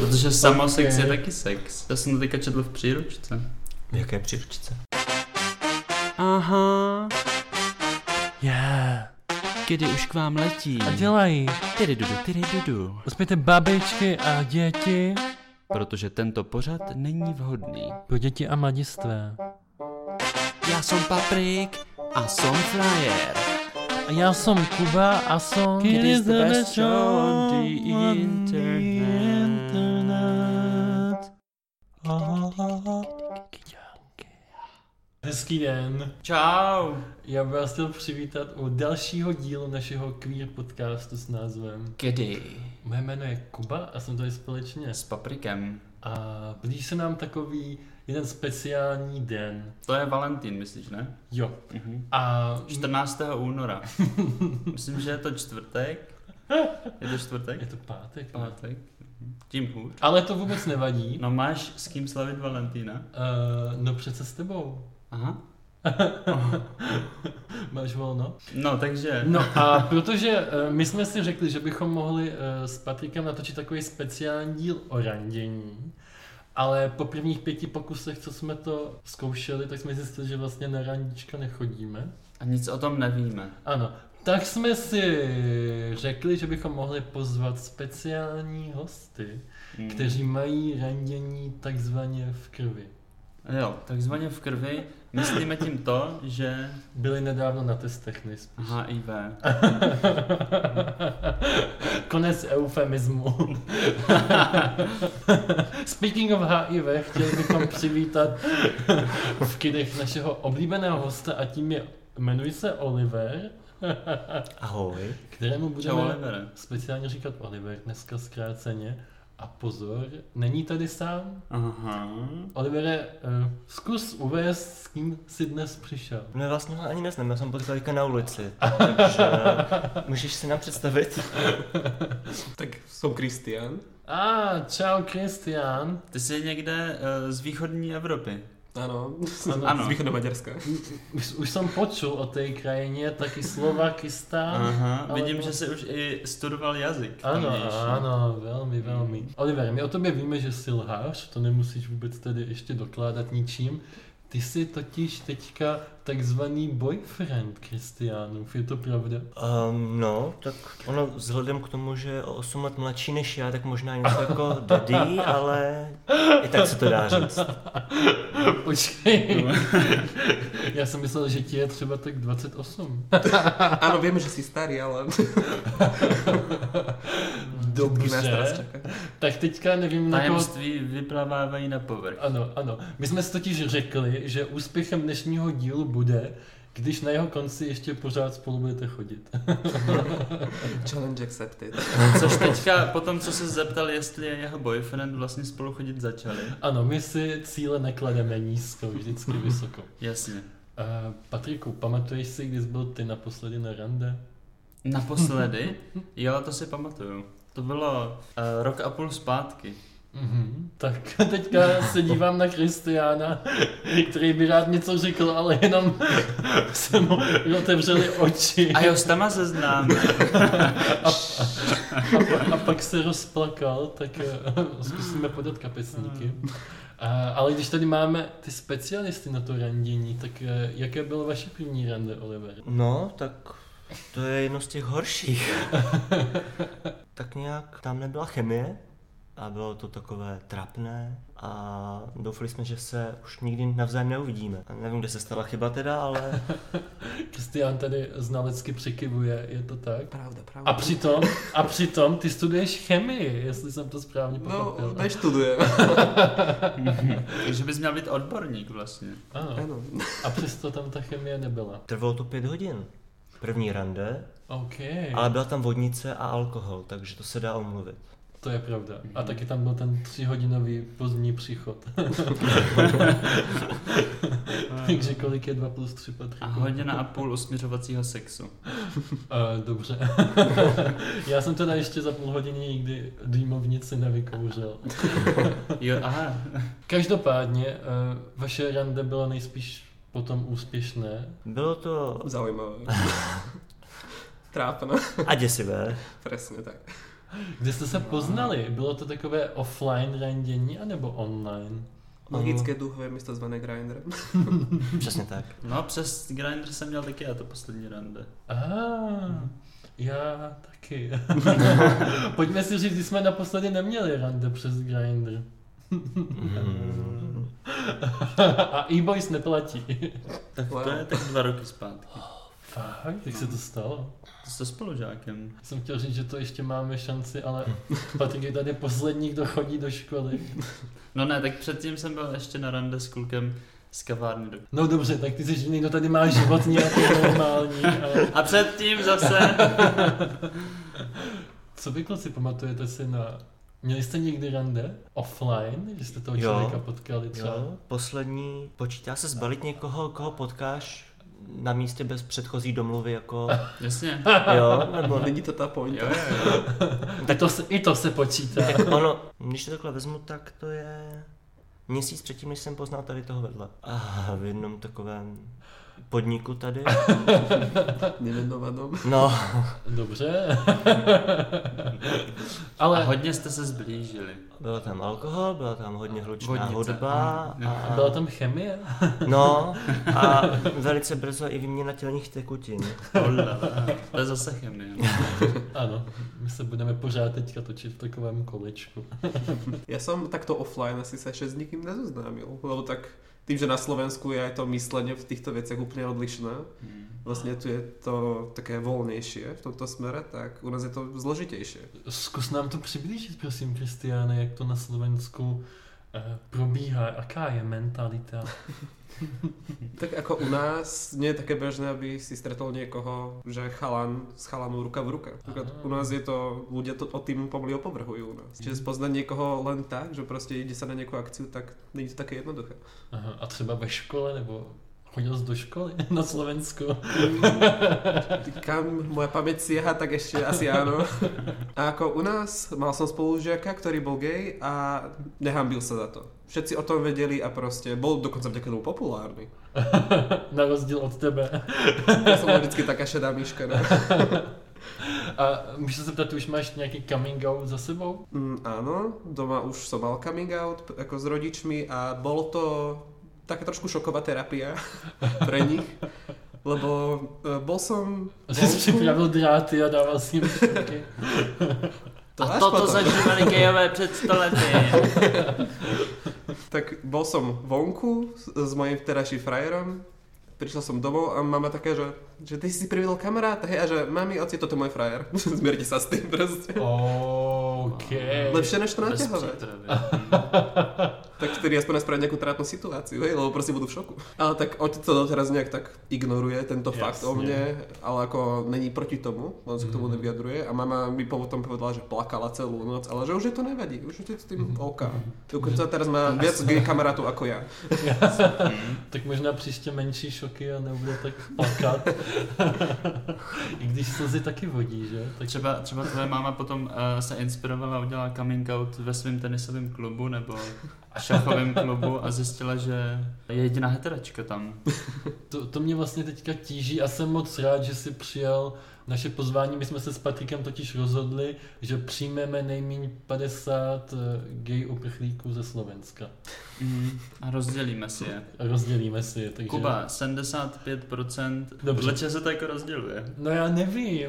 Protože samosex Ok. je taky sex. Já jsem to teďka četl v příručce. V jaké příručce? Aha. Yeah. Kdy už k vám letí. A dělají. Tyry dudu, tyry dudu. Uspějte babičky a děti Protože tento pořad není vhodný. pro děti a mladistvé. Já jsem Paprik a jsem Flyer. A já jsem Kuba a jsem... Is the best show on the internet. Hezký den. Čau. Já bych vás chtěl přivítat u dalšího dílu našeho queer podcastu s názvem Kdy? Moje jméno je Kuba a jsem tady společně. S Paprikem. A blíží se nám takový jeden speciální den. To je Valentín, myslíš, ne? Jo. Mhm. A 14. února. Myslím, že je to čtvrtek. Je to čtvrtek? je to pátek. ne? Pátek. Mhm. Tím hůř. Ale to vůbec nevadí. No máš s kým slavit Valentína? Uh, no přece s tebou. Aha. Máš volno? No, takže... No a protože uh, my jsme si řekli, že bychom mohli uh, s Patrikem natočit takový speciální díl o randění, ale po prvních pěti pokusech, co jsme to zkoušeli, tak jsme zjistili, že vlastně na randička nechodíme. A nic o tom nevíme. Ano, tak jsme si řekli, že bychom mohli pozvat speciální hosty, Mm. kteří mají randění takzvaně v krvi. Jo, takzvaně v krvi. Myslíme tím to, že Byli nedávno na testech nejspíš. HIV. Konec eufemismu. Speaking of HIV, chtěli bychom přivítat v kidech našeho oblíbeného hosta a tím je, jmenuji se Oliver, Ahoj. kterému Čau, budeme Olivere. speciálně říkat Oliver dneska zkráceně. A pozor, není tady sám. Aha. Olivere, eh, zkus uvést, s kým jsi dnes přišel. No vlastně ani neznám, já jsem potkal teďka na ulici, takže můžeš si nám představit? Tak jsou Kristian. A ah, čau Kristian. Ty jsi někde uh, z východní Evropy. Ano, Ano. Z východu Maďarska. Už, už jsem počul o té krajině, taky Slovakistán. Aha, ale vidím, to- že jsi už i studoval jazyk. Ano, ano, velmi, velmi. Oliver, my o tobě víme, že jsi lhář, to nemusíš vůbec tedy ještě dokládat ničím. Ty jsi totiž teďka takzvaný boyfriend Kristiánův, je to pravda? Um, no, tak ono vzhledem k tomu, že je o 8 let mladší než já, tak možná něco jako daddy, ale i tak se to dá říct. Počkej. Já jsem myslel, že ti je třeba tak 28. Ano, víme, že jsi starý, ale Dobře. Tak teďka nevím, na koho vyplavávají na povrch. Ano, ano. My jsme si totiž řekli, že úspěchem dnešního dílu bude, když na jeho konci ještě pořád spolu budete chodit. Challenge accepted. Což teďka, po tom, co se zeptal, jestli je jeho boyfriend, vlastně spolu chodit začali. Ano, my si cíle neklademe nízko, vždycky vysoko. Jasně. Uh, Patriku, pamatuješ si, kdy jsi byl ty naposledy na rande? Naposledy? Jo, to si pamatuju. To bylo uh, rok a půl zpátky. Mhm. Tak teďka se dívám na Kristiána, který by rád něco řekl, ale jenom se mu otevřeli oči. A jo, s tama se známe. A, a pak se rozplakal, tak eh, zkusíme podat kapesníky. A, ale když tady máme ty specialisty na to randění, tak eh, jaké bylo vaše první rande, Oliver? No, tak to je jedno z těch horších. tak nějak tam nebyla chemie a bylo to takové trapné a doufali jsme, že se už nikdy navzájem neuvidíme. A nevím, kde se stala chyba teda, ale Kristián tady znalecky překivuje, je to tak? Pravda, pravda. A přitom, a přitom ty studuješ chemii, jestli jsem to správně No, pochopil. neštudujem. Takže bys měl být odborník vlastně. ano. Ano. A přesto tam ta chemie nebyla. trvalo to pět hodin. První rande, OK, ale byla tam vodnice a alkohol, takže to se dá omluvit. to je pravda. A taky tam byl ten tříhodinový pozdní příchod. Takže kolik je 2 plus 3 Patrik? A hodina a půl usměřovacího sexu. Uh, dobře. Já jsem teda ještě za půl hodiny nikdy dýmovnici nevykouřil. Jo, aha. Každopádně, uh, vaše rande bylo nejspíš potom úspěšné. Bylo to Zaujímavé. Trápno. a děsivé. Presne tak. Kde jste se poznali? Bylo to takové offline randění anebo online? Magické duchové místo zvané Grindr. Přesně tak. No přes Grindr jsem měl taky já to poslední rande. Ah, já taky. Pojďme si říct, kdy jsme naposledy neměli rande přes Grindr. Mm. A e-boys neplatí. Tak Wow. to je tak dva roky zpátky. Fakt, jak se to stalo? To jste spolužákem. Jsem chtěl říct, že to ještě máme šanci, ale Patrik je tady poslední, kdo chodí do školy. No ne, tak předtím jsem byl ještě na rande s klukem z kavárny. Do... No dobře, tak ty jsi jediný, kdo tady má život nějaký normální. Ale... A předtím zase... Co vy kluci pamatujete si na... Měli jste někdy rande? Offline? Že jste toho Jo. člověka potkali třeba? Jo, poslední, počítá se zbalit někoho, koho potkáš na místě bez předchozí domluvy, jako, Jasně. jo, nebo Není to ta pointa. Jo, jo, jo. I to, se, I to se počítá. tak ono, když to takhle vezmu, tak to je měsíc předtím, než jsem poznal tady toho vedle. A v jednom takovém podniku tady, Nemenovanom. no, Dobře. A Ale hodně jste se zblížili. byl tam alkohol, byla tam hodně hlučná Vodnice. hudba a, byla tam chemie? no, a velice brzo i výměna tělních tekutin. To je zase chemie. Ano, my se budeme pořád teďka točit v takovém kolečku. Ja som takto offline asi sa ešte s nikým nezoznámil, lebo tak tým, že na Slovensku je aj to myslenie v týchto veciach úplne odlišné, Hmm. vlastne tu je to také voľnejšie v tomto smere, tak u nás je to zložitejšie. Zkus nám to přiblížit, prosím, Kristiáne, jak to na Slovensku probíhá, aká je mentalita. Tak ako u nás nie je také bežné, aby si stretol niekoho, že chalan s chalanou ruka v ruke. Aha. u nás je to, ľudia to o tým pomaly opovrhujú u nás. Čiže spoznať niekoho len tak, že proste ide sa na nejakú akciu, tak není to také jednoduché. Aha, a třeba ve škole, nebo chodil jsi do školy na Slovensku? Kam moja pamäť siaha, tak ešte asi áno. A ako u nás, mal som spolužiaka, ktorý bol gay a nehambil sa za to. Všetci o tom vedeli a proste bol dokonca vďaka tomu populárny. na rozdíl od tebe. Som bol vždycky taká šedá myška. Ne? A můžu se zeptat, ty už máš nějaký coming out za sebou? Mm, áno, doma už som mal coming out p- ako s rodičmi a bolo to taká trošku šoková terapia pre nich, lebo e, bol som Jsi si připravil dráty a dával si jim štěky. to A toto potom. zažívali gejové před stolety. Tak bol som vonku s, s mojím vtedajším frajerom, prišiel som domov a mama také, že, že ty si privedol kamaráta, hej, a že mami, oci, toto je môj frajer. Zmierte sa s tým proste. OK. Lepšie než to přípravy. Tak vtedy aspoň spraviť nejakú trápnu situáciu, hej, lebo proste budú v šoku. Ale tak otec to doteraz nejak tak ignoruje, tento Jasne. fakt o mne, ale ako není proti tomu, on sa k tomu Mhm. nevyjadruje a mama mi potom povedala, že plakala celú noc, ale že už je to nevadí, už je s tým Mhm. OK. Dokonca teraz má viac gay kamarátov ako ja. tak možná příště menší šoky a nebude tak plakat. I když slzy taky vodí, že? Tak Třeba, třeba tvoje máma potom uh, se inspirovala a udělala coming out ve svém tenisovém klubu nebo šachovém klubu a zjistila, že je jediná heteračka tam. to, to mě vlastně teďka tíží a jsem moc rád, že si přijal naše pozvání. My jsme se s Patrikem totiž rozhodli, že přijmeme nejméně 50 eh, gay uprchlíků ze Slovenska. Mm. A rozdělíme si je. A rozdělíme si je. Takže... Kuba, 75%, Dobře. podle čeho se to jako rozděluje? No já nevím.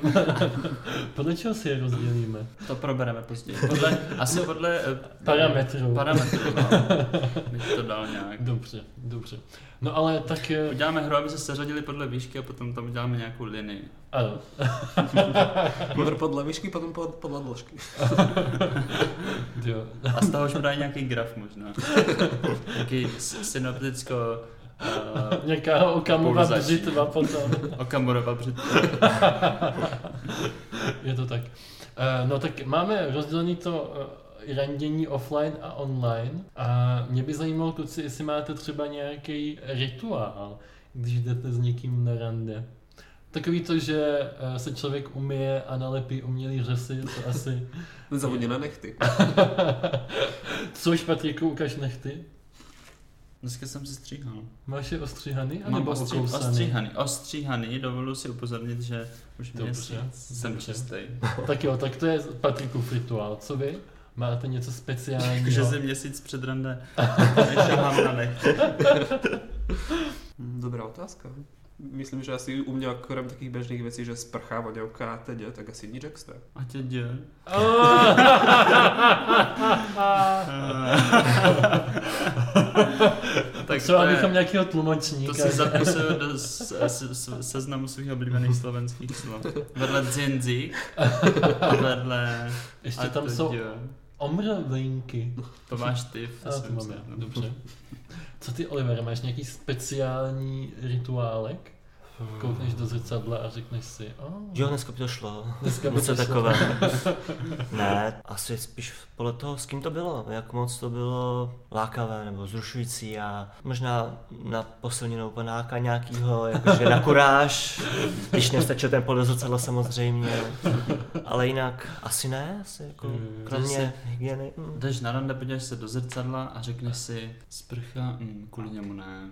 Podle čeho si je rozdělíme? To probereme později. Podle, asi podle eh, Parametrů. Parametrů, no. Bych to dal nějak. Dobře, dobře. No ale tak... eh, Uděláme hru, aby se seřadili podle výšky a potom tam uděláme nějakou linii. Ano. Podle podle výšky, potom pod, podle dĺžky. Jo. A z toho už dají nějaký graf možná. Nějaký s- synopticko uh, Nějaká okamova Popularizační. břitva potom. Okamurova břitva. Je to tak. Eh, No tak máme rozdělený to eh, randění offline a online a mě by zajímalo, kluci, jestli máte třeba nějaký rituál, když jdete s někým na rande. Takový to, že eh, se člověk umije a nalepí umělý řasy, to asi... Zavodí na nechty. Což Patriku, ukaž nechty. Dneska jsem si stříhal. Máš je ostříhaný? Mám ostří, ostříhaný. Ostříhaný, dovolu si upozornit, že už Dobře, měsíc jsem čistý. Tak jo, tak to je Patrikův rituál. Co vy? Máte něco speciálního? že si měsíc před rande nešahám na nech. Hm, Dobrá otázka. Myslím, že asi u mňa okrem takých bežných vecí, že sprcha, voňavka a teď, tak asi nič extra. A tě dě. tak Třeba to je- bychom nějakého tlumočníka. To si zapisuju do seznamu svých oblíbených slovenských slov. Vedle dzinzi a vedle... Ještě tam to jsou dě. omrvinky. To máš ty v dobře. Co ty, Oliver, máš nějaký speciální rituálek? Koukneš do zrcadla a řekneš si, oh, Jo, dneska by to šlo. Dneska by Něco to takové. ne, asi spíš podle toho, s kým to bylo. Jak moc to bylo lákavé nebo zrušující a možná na posilněnou panáka nějakýho, jakože na kuráž, když nestačil ten podezrcadlo samozřejmě. Ale jinak asi ne, asi jako Mm, kromě hygieny. mm. Jdeš na rande, podíváš se do zrcadla a řekneš si sprcha, mm, kvůli němu ne.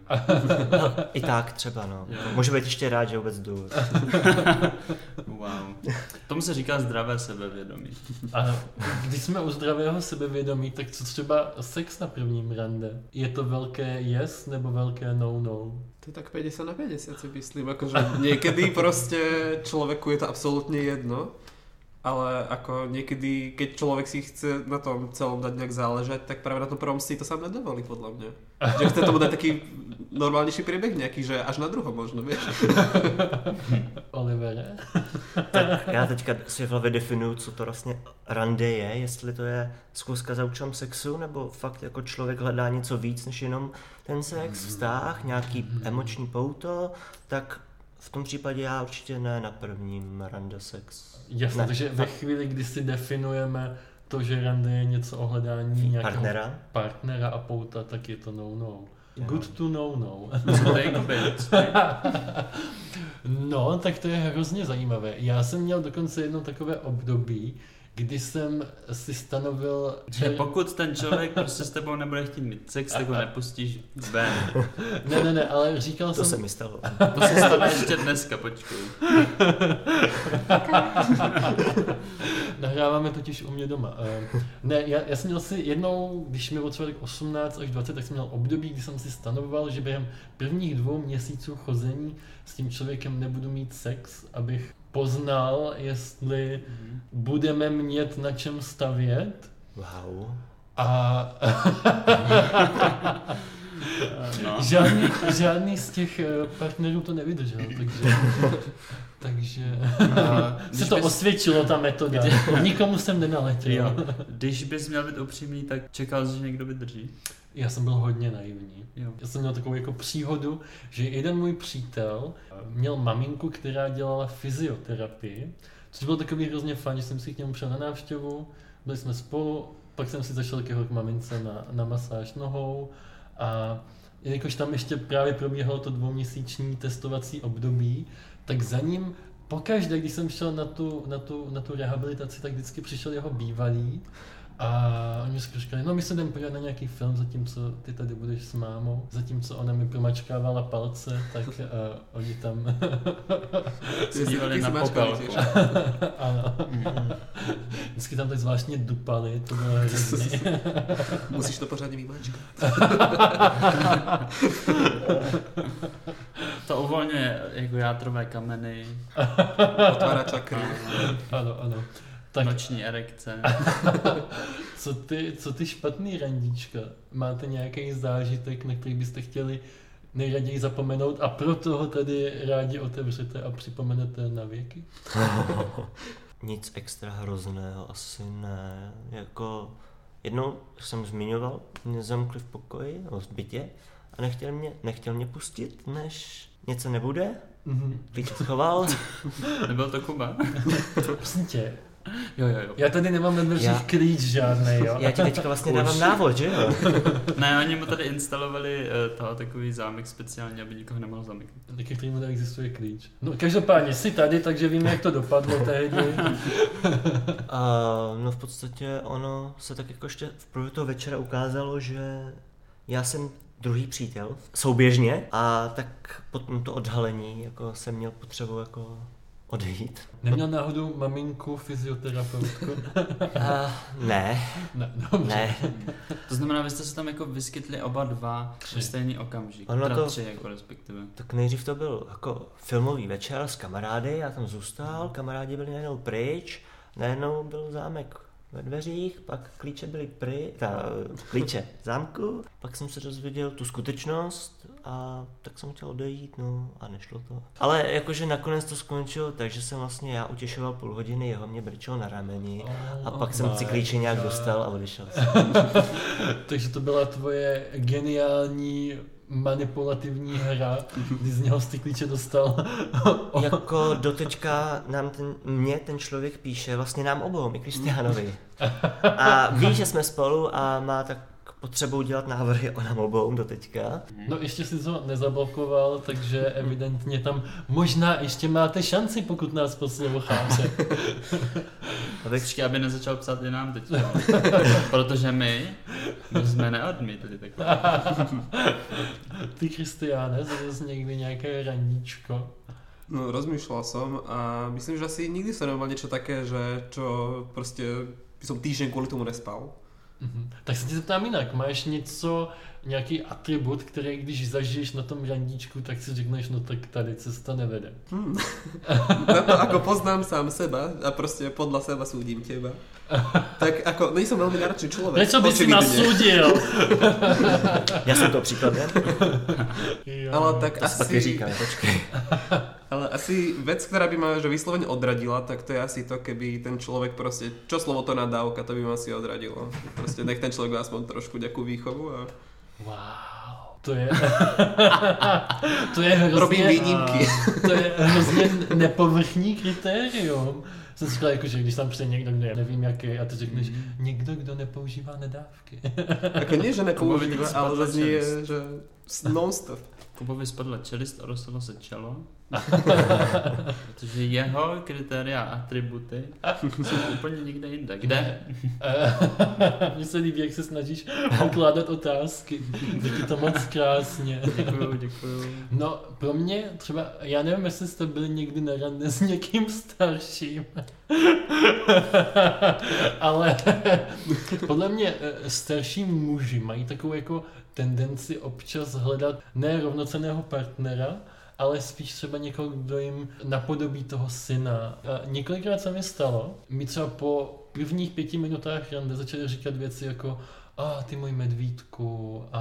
I tak třeba, no. Jo. Můžu být ještě rád, že vůbec jdu. Wow. Tomu se říká zdravé sebevědomí. A když jsme u zdravého sebevědomí, tak co třeba sex na prvním rande? Je to velké yes nebo velké no-no? To je tak 50 na 50 si myslím, akože niekedy proste človeku je to absolútne jedno, ale ako niekedy, keď človek si chce na tom celom dať nejak záležať, tak práve na tom prvom si to sám nedovolí, podľa mňa. Že chce tomu dať taký normálnejší priebeh nejaký, že až na druhom možno, vieš. Olivere? Tak já teďka si v hlavě definuju, co to vlastně rande je, jestli to je zkuska za účelem sexu, nebo fakt jako člověk hledá něco víc, než jenom ten sex, vztah, nějaký emoční pouto, tak v tom případě já určitě ne na prvním rande sex. Jasně, Ne. takže ve chvíli, kdy si definujeme to, že rande je něco o hledání nějakého Partnera? partnera a pouta, tak je to no-no. Jo. Good to know no. No, tak to je hrozně zajímavé. Já jsem měl dokonce jedno takové období, kdy jsem si stanovil... Že pokud ten člověk prostě s tebou nebude chtít mít sex, tak ho nepustíš ven. Ne, ne, ne, ale říkal To se jsem... mi stalo. To se stane ještě dneska, počkej. Nahráváme totiž u mě doma. Eh, Ne, já, já jsem měl si jednou, když mi bylo třeba tak 18 až 20, tak jsem měl období, kdy jsem si stanovoval, že během prvních dvou měsíců chození s tím člověkem nebudu mít sex, abych poznal, jestli budeme mít na čem stavět. Wow. A No. žádný, žádný z těch eh, partnerů to nevydržel, takže, takže A se to bys- osvědčilo ta metoda. Nikomu jsem nenaletěl. Jo. Když bys měl být upřímný, tak čekal že někdo vydrží. Já jsem byl hodně naivní. Jo. Já jsem měl takovou jako příhodu, že jeden můj přítel měl maminku, která dělala fyzioterapii, což bylo takový hrozně fajn, že jsem si k němu přišel na návštěvu, byli jsme spolu, pak jsem si zašel k jeho k mamince na, na masáž nohou a jelikož tam ještě právě probíhalo to dvouměsíční testovací období, tak za ním pokaždé, když jsem šel na tu, na tu, na tu rehabilitaci, tak vždycky přišel jeho bývalý a oni mi říkali, no my se jdeme podívat na nějaký film, zatímco ty tady budeš s mámou, zatímco ona mi promačkávala palce, tak uh, oni tam, Se dívali Ty na popelku. ano, vždycky tam tak zvláštně dupali, to bylo hrozný. Musíš to pořádne vymačkať. To uvolňuje jako játrové kameny, Otvára čakry. ano, ano. Tak noční erekce. co ty, co ty špatný randíčka? Máte nějaký zážitek, na který byste chtěli nejraději zapomenout a proto ho tady rádi otevřete a připomenete na věky? Nic extra hrozného asi ne. Jako jednou jsem zmiňoval, mě zamkli v pokoji, nebo v bytě a nechtěl mě, nechtěl mě pustit, než něco nebude. Mhm. Klíč schoval. Nebyl to Kuba? Prosím tě, Jo, jo, jo. já tady nemám dveřích Já- klíč žádný, jo? Já ti teďka vlastně Už. dávám návod, že jo? Ne, oni mu tady instalovali uh, toho takový zámek speciálně, aby nikoho nemohl zamyknout. Díky kterému neexistuje klíč. No každopádně jsi tady, takže vím, jak to dopadlo tehdy. A no v podstatě ono se tak jako ještě v průběhu toho večera ukázalo, že já jsem druhý přítel souběžně a tak po tomto odhalení jako jsem měl potřebu jako odejít. Neměl náhodou maminku fyzioterapeutku? Uh, ne, ne, dobře. ne. To znamená, vy jste se tam jako vyskytli oba dva Tři. v stejný okamžik. Ono to- tři jako respektive. Tak nejdřív to byl jako filmový večer s kamarády, já tam zůstal, kamarádi byli najednou pryč, najednou byl zámek ve dveřích, pak klíče byly pry, ta, klíče zámku, pak jsem se dozvěděl tu skutečnost a tak jsem chtěl odejít, no a nešlo to. Ale jakože nakonec to skončilo, takže jsem vlastně já utěšoval půl hodiny, jeho mě brčel na rameni a pak jsem si klíče nějak dostal a odešel jsem. Takže to byla tvoje geniální manipulativní hra, kdy z něho jsi ty klíče dostal. Jako doteďka nám ten, mě ten člověk píše, vlastně nám obou, i Kristiánovi. A ví, že jsme spolu a má tak potřebu dělat návrhy o nám obou doteďka. No ještě si to nezablokoval, takže evidentně tam možná ještě máte šanci, pokud nás posloucháte. Počkej, aby nezačal psát i nám teď. Protože my, my jsme neodmítli takhle. Ty Kristiáne, zase někdy nějaké randíčko. No, rozmýšľal som a myslím, že asi nikdy som nemal niečo také, že čo proste by som týždeň kvôli tomu nespal. Mhm. Tak se tě zeptám jinak, máš něco, nějaký atribut, který když zažiješ na tom randíčku, tak si řekneš, no tak tady cesta nevede. Hmm. Na to, ako poznám sám seba a proste podľa seba súdim teba. Tak ako, nejsem veľmi náročný človek. Prečo by si nás sudil? Já jsem to příkladem. Jo. Ale tak To si taky asi, říkám, počkej. ale asi vec, ktorá by ma že vyslovene odradila, tak to je asi to, keby ten človek proste, čo slovo to nadávka, to by ma asi odradilo. Proste nech ten človek aspoň trošku nejakú výchovu a Wow. To je... to je hrozně... Robím výjimky. To je hrozně nepovrchní kritérium. Jsem si říkal, jako, že když tam přijde někdo, kdo je nevím jaký, a ty řekneš, někdo, kdo nepoužívá nedávky. ako nie, že Kubovi nepoužíva, tak ale spadla zase nie, čelist. že non-stop. Kubovi spadla čelist a rozhodlo se čelo. Protože jeho kritéria a atributy jsou úplně někde jinde. Kde? Mně se líbí, jak se snažíš pokládat otázky. Taky to moc krásně. Děkuju, děkuju. No, pro mě třeba, já nevím, jestli jste byli někdy na rande s někým starším, ale podle mě eh, starší muži mají takovou jako tendenci občas hledat ne rovnoceného partnera, ale spíš třeba někoho, kdo jim napodobí toho syna. A několikrát se mi stalo, mi třeba po prvních pěti minutách rande začali říkat věci jako a ty můj medvídku a,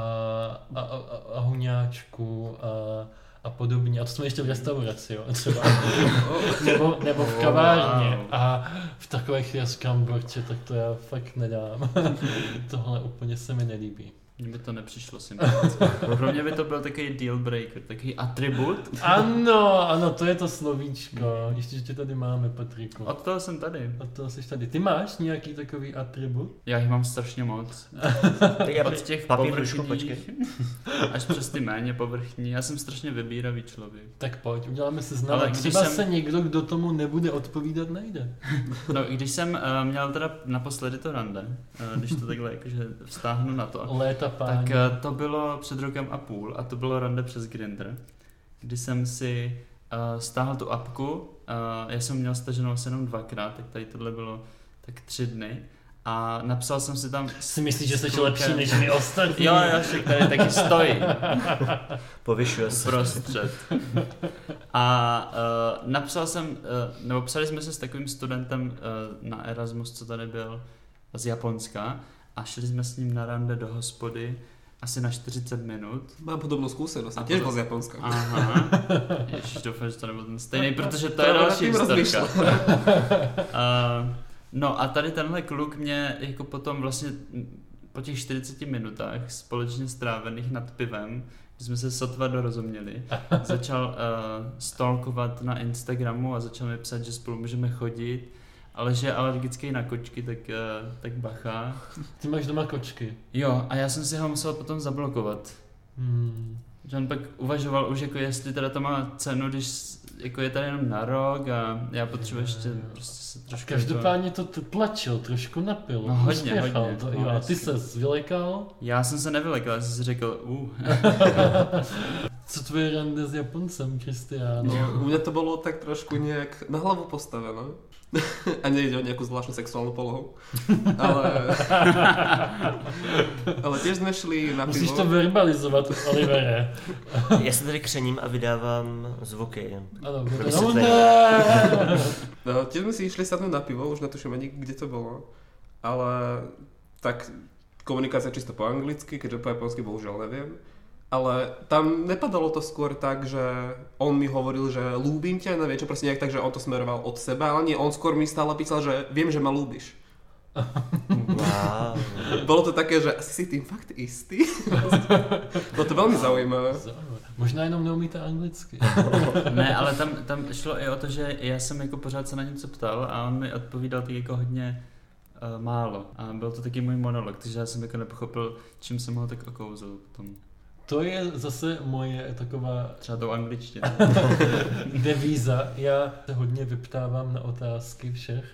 a, a, a, a huňáčku a, a podobně. A to jsme ještě v restauraci, jo, třeba. nebo, nebo v kavárně. A v takových říkám, borče, tak to já fakt nedám. Tohle úplně se mi nelíbí. Mně by to nepřišlo sympatické. Pro mě by to byl takový deal breaker, takový atribut. Ano, ano, to je to slovíčko. Ještě, že tě tady máme, Patriku. Od toho jsem tady. A to jsi tady. Ty máš nějaký takový atribut? Já jich mám strašně moc. Tak já Od těch povrchních až přes ty méně povrchní. Já jsem strašně vybíravý člověk. Tak pojď, uděláme si znám. Ale když Třeba jsem- se někdo, kdo tomu nebude odpovídat, najde. No, i když jsem uh, měl teda naposledy to rande, uh, když to takhle jakože vztáhnu na to, Léta páni. tak uh, to bylo před rokem a půl a to bylo rande přes Grindr, kdy jsem si uh, stáhl tu apku, uh, já jsem měl staženou asi jenom dvakrát, tak tady tohle bylo tak tři dny a napsal jsem si tam... si myslíš, že jsi klukem- lepší než my ostatní? Jo, jo, však tady taky stojí. Povyšuje se. uprostřed. A uh, napsal jsem, uh, nebo psali jsme se s takovým studentem uh, na Erasmus, co tady byl z Japonska a šli jsme s ním na rande do hospody asi na 40 minut. Mám podobnú skúsenosť, A bol z Japonska. Aha. Ježiš, doufám, že to nebyl ten stejný, protože to je Práve nad další historka. Uh, no a tady tenhle kluk mě jako potom vlastně po těch 40 minutách společně strávených nad pivem, kdy jsme se sotva dorozuměli, začal uh, stalkovat na Instagramu a začal mi psat, že spolu můžeme chodit, ale že je alergický na kočky, tak, uh, tak bacha. Ty máš doma kočky. Jo, a já jsem si ho musel potom zablokovat. Hmm. Že on pak uvažoval už, jako jestli teda to má cenu, když jako je tady jenom na rok a já potřebuji ještě prostě se trošku... Každopádně to t- tlačil, trošku napil. No, hodně, uspěchal hodně, To, no, jo, a ty se vylekal. Jako, já jsem se nevylekl, já jsem si řekl, uh, Co tvoje rande s Japoncem, Kristiáno? No, u mňa to bolo tak trošku nejak na hlavu postavené. A nejde o nejakú zvláštnu sexuálnu polohu. Ale... Ale tiež sme šli na Musíš pivo. to verbalizovat, Olivere. Já se tady křením a vydávám zvuky. Ano, no ne! No, tiež sme si išli sadnúť na pivo, už netuším ani kde to bolo. Ale tak komunikácia čisto po anglicky, keďže po japonsky bohužiaľ neviem. Ale tam nepadalo to skôr tak, že on mi hovoril, že ľúbim ťa, neviem čo, proste nejak tak, že on to smeroval od seba, ale nie, on skôr mi stále písal, že viem, že ma ľúbiš. Wow. Bolo to také, že asi si tým fakt istý. Bolo to veľmi zaujímavé. Zajímavé. Možná jenom neumíte anglicky. ne, ale tam, tam šlo i o to, že já jsem jako pořád se na něco ptal a on mi odpovídal tak jako hodně uh, málo. A byl to taky můj monolog, takže já jsem jako nepochopil, čím jsem ho tak okouzl potom. To je zase moje taková Třeba tou angličtinou. devíza. Já se hodně vyptávám na otázky všech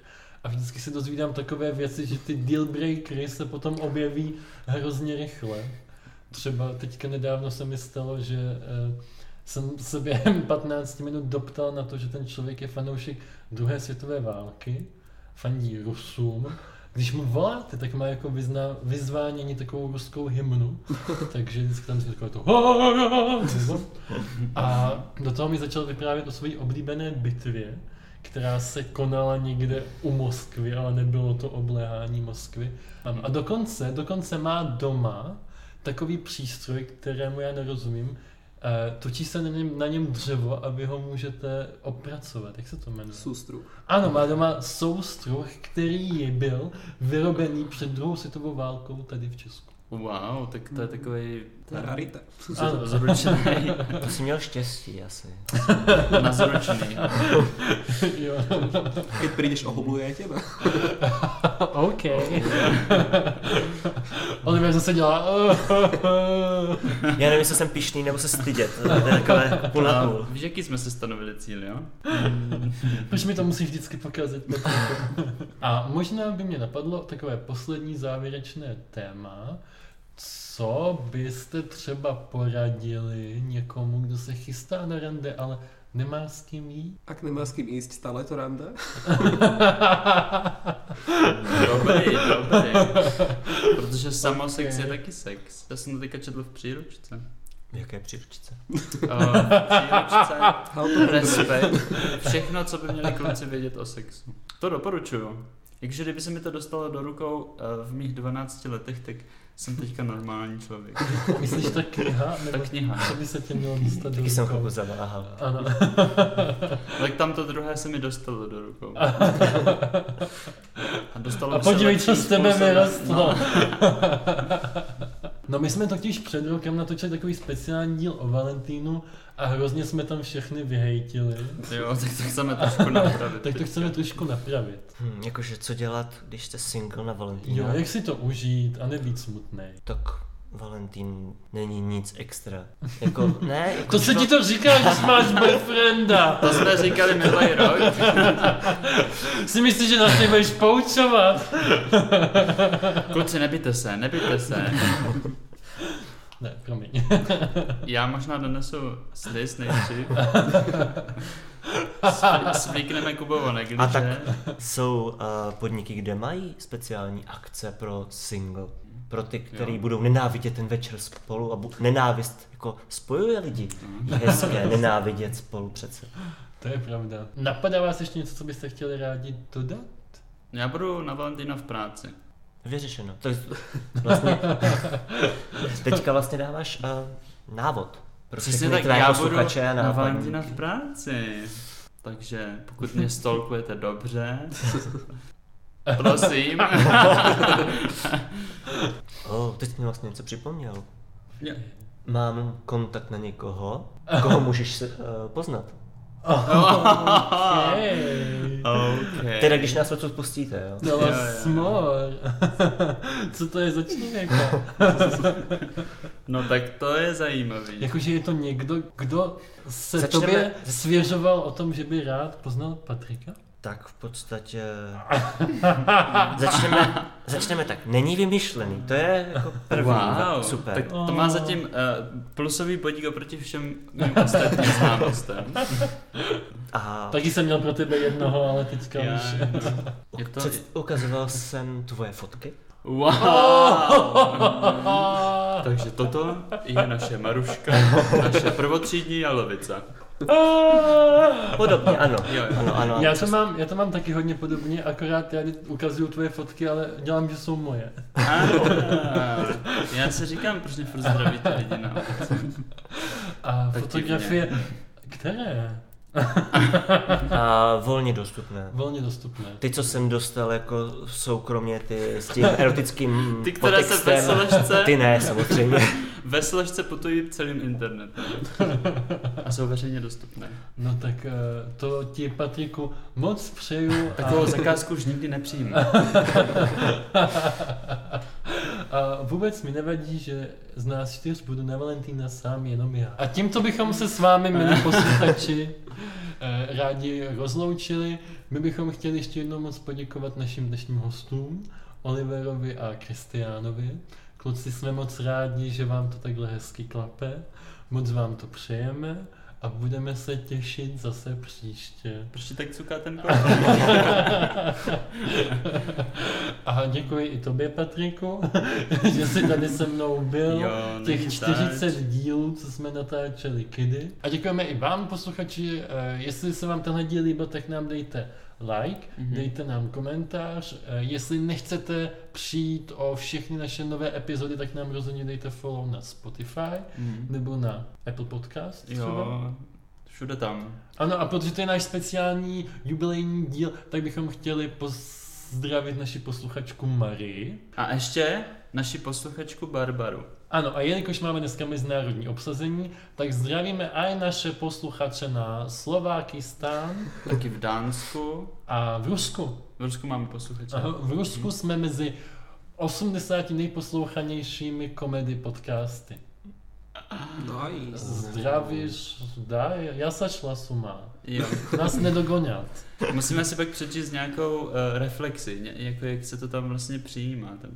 a vždycky se dozvídám takové věci, že ty deal breakery se potom objeví hrozně rychle. Třeba teďka nedávno se mi stalo, že eh, jsem se během 15 minut doptal na to, že ten člověk je fanoušek druhé světové války, fandí Rusům. Když mu voláte, tak má jako vyzna, vyzvánění takovou ruskou hymnu, takže vždycky tam je takové to a do toho mi začal vyprávět o své oblíbené bitvě, která se konala někde u Moskvy, ale nebylo to obléhání Moskvy. A dokonce, dokonce má doma takový přístroj, kterému já nerozumím, točí se na něm, na něm dřevo a vy ho můžete opracovat. Jak se to jmenuje? Sústruh. Ano, má doma soustruh, který byl vyrobený před druhou světovou válkou tady v Česku. Wow, tak to je takový To je rarita. Ano. zručený, To jsi měl štěstí asi. nazručený. jo. Keď prídeš o hublu, je teba. OK. Oliver zase dělá... Já nevím, jestli jsem pišný nebo se stydět. To je takové půl na půl. víš, jaký jsme si stanovili cíl, jo? Proč mi to musíš vždycky pokazit? A možná by mě napadlo takové poslední závěrečné téma. Co byste třeba poradili někomu, kdo se chystá na rande, ale nemá s kým jít? Ak nemá s kým ísť, stále to randa. Dobrý, dobrý. Protože samosex Ok. je taky sex. Já jsem to teďka četl v příručce. V jaké příručce? Uh, příručce respekt. Všechno, co by měli kluci vědět o sexu. To doporučuju. Jakže kdyby se mi to dostalo do rukou eh, v mých 12 letech, tak jsem teďka normální člověk. Myslíš ta kniha? Ta Nebo kniha. co by se tě mělo dostat do Taky jsem chvilku zaváhal. Ano. Tak tam to druhé se mi dostalo do rukou. A, dostalo A podívej, co z tebe vyrostlo. No. No my jsme totiž před rokem natočili takový speciální díl o Valentínu a hrozně jsme tam všechny vyhejtili. Jo, tak to chceme trošku napravit. Tak to chceme trošku napravit. Hm, jakože co dělat, když jste single na Valentína? Jo, jak si to užít a nebýt smutný. Tak Valentín není nic extra. Jako, ne, jako To se ti to říká, když máš boyfrienda. To jsme říkali minulý rok. Si myslíš, že nás nebudeš poučovat? Kluci, nebijte se, nebijte se. Ne, promiň. Já možná donesu sliz nejdřív. Svíkneme Kubovonek, A když tak- je. Jsou uh, podniky, kde mají speciální akce pro single. Pro ty, kteří Jo. budou nenávidět ten večer spolu a bu- nenávist jako spojuje lidi. Je hezké nenávidět spolu přece. To je pravda. Napadá vás ještě něco, co byste chtěli rádi dodat? Já budu na Valentína v práci. Vyřešeno. To je vlastně, teďka vlastně dáváš uh, návod. Pro Přesně všechny tak, tvé já budu na. Valentína v práci. Takže pokud mě stolkujete dobře, prosím. Oh, teď mi vlastně něco připomněl. Mám kontakt na někoho, koho můžeš se, uh, poznat. Okay. OK. Teda když nás odsud pustíte, jo. Dala Jo, jo. smor. Co to je za člověka? No tak to je zajímavý. Jakože je to někdo, kdo se Začneme- tobě svěřoval o tom, že by rád poznal Patrika? Tak v podstatě... začneme, začneme tak. Není vymyšlený, to je jako první. Wow, Super. tak to má zatím uh, plusový bodík oproti všem ostatním známostem. A Taky jsem měl pro tebe jednoho, ale teďka Já- už... Je to... před, ukazoval jsem tvoje fotky. Wow! Takže toto je naše Maruška, naše prvotřídní jalovica. Podobně, ano. Jo, jo. Ano, ano. Já to, mám, já to mám taky hodně podobně, akorát já ukazuju tvoje fotky, ale dělám, že jsou moje. Ah, já si říkám, proč mě furt zdravíte lidi na ulici. A Tak fotografie, které? A volně dostupné. Volně dostupné. Ty, co jsem dostal jako soukromně, ty s tím erotickým Ty, které se ve podtextem, složce, ty ne, samozřejmě. ve složce putují celým internetem. A jsou veřejně dostupné. No tak eh, to ti, Patriku, moc přeju. Takovou zakázku už nikdy nepřijmu. A vůbec mi nevadí, že z nás čtyř budu na Valentína sám jenom já. A tímto bychom se s vámi, milí posluchači, eh, rádi rozloučili. My bychom chtěli ještě jednou moc poděkovat našim dnešním hostům, Oliverovi a Kristiánovi. Kluci, jsme moc rádi, že vám to takhle hezky klape. Moc vám to přejeme a budeme se těšit zase příště. Proč tak cuká ten? A děkuji i tobě, Patriku, že jsi tady se mnou byl. Jo, těch není 40 zač. dílů, co jsme natáčeli kidy. A děkujeme i vám, posluchači. eh, Jestli se vám tenhle díl líbil, tak nám dejte like, Mhm. dejte nám komentář. Eh, Jestli nechcete přijít o všechny naše nové epizody, tak nám rozhodně dejte follow na Spotify Mhm. nebo na Apple Podcast třeba. Jo, všude tam. Ano, a protože to je náš speciální jubilejní díl, tak bychom chtěli pozdravit naši posluchačku Marii. A ještě naši posluchačku Barbaru. Ano, a jelikož máme dneska mezinárodní obsazení, tak zdravíme i naše posluchače na Slovákistán Taky v Dánsku. a v Rusku. V Rusku máme posluchače. Aha, v Rusku jsme mezi 80 nejposlouchanějšími komedy podcasty. Nice. Zdravíš, daj, já sačla suma. Jo. Nás nedogonat. Musíme si pak přečíst nějakou uh, reflexi, ně, jako jak se to tam vlastně přijímá, ten.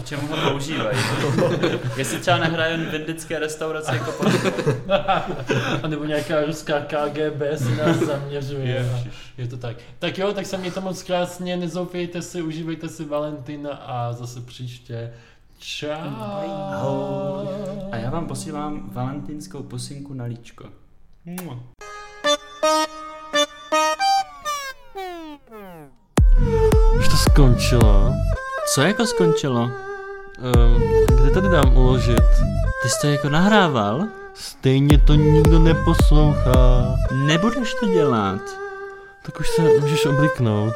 K čemu ho používají. Jestli třeba nehraje jen v indické restauraci jako. A nebo nějaká ruská KGB si nás zaměřuje. Ježiš. Je to tak. Tak jo, tak se mějte moc krásně, nezoufejte si, užívejte si Valentina a zase příště. Čau. Ahoj. A já vám posílám valentinskou pusinku na líčko. Mua. Už to skončilo. Co jako skončilo? Um, kde tady dám uložit? Ty jsi to jako nahrával? Stejně to nikdo neposlouchá. Nebudeš to dělat. Tak už se můžeš obliknout.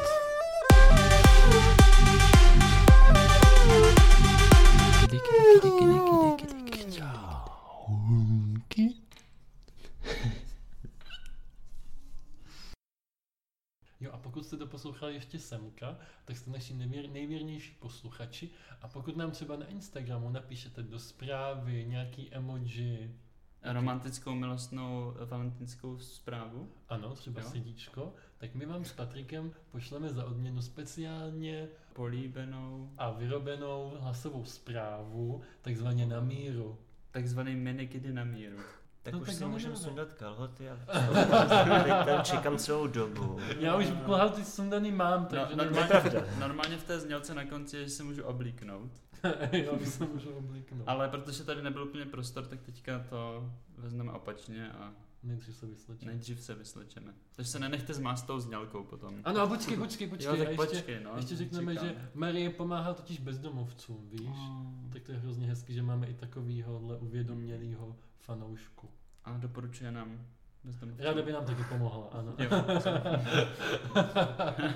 Jo a pokud jste to poslouchali ještě semka, tak jste naši nevěr, nejvěrnější posluchači. A pokud nám třeba na Instagramu napíšete do zprávy nějaký emoji, Romantickou milostnou valentinskou zprávu? ano, třeba Jo. srdíčko, tak my vám s Patrikem pošleme za odměnu speciálně Políbenou, a vyrobenou hlasovou zprávu, takzvaně na míru. takzvaný minikidy na míru. Tak No už tak si no, můžeme no, no. sundat kalhoty a tam čekám celou dobu. Já už kalhoty sundaný mám, No, takže normálně, pravda. normálně v té znělce na konci je, že se můžu oblíknout. jo, už se můžu oblíknout. Ale protože tady nebyl úplně prostor, tak teďka to vezmeme opačně a Nejdřív se vyslečím. nejdřív se vyslečeme. Takže se nenechte zmást tou znělkou potom. Ano, a počkej, počkej, počkej. jo, tak ještě, počkej, no. ještě řekneme, čekám. že Marie pomáhá totiž bezdomovcům, víš? Oh. Tak to je hrozně hezký, že máme i takovýhohle uvědomělýho fanoušku. A doporučuje nám bezdomovcům. Ráda by nám taky pomohla, ano. Jo.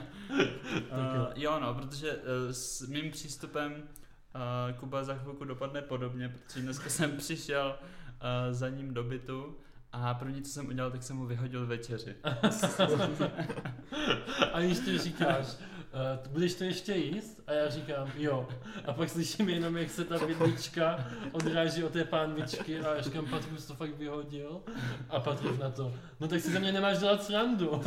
Uh, jo, no, protože uh, s mým přístupem uh, Kuba za chvilku dopadne podobně, protože dneska jsem přišel uh, za ním do bytu A první, co jsem udělal, tak jsem mu vyhodil večeři. A když ty říkáš, uh, budeš to ještě jíst? A já říkám, jo. A pak slyším jenom, jak se ta vidlička odráží od té pánvičky a já říkám, Patrik to fakt vyhodil. A Patrik na to, no tak si ze mě nemáš dělat srandu.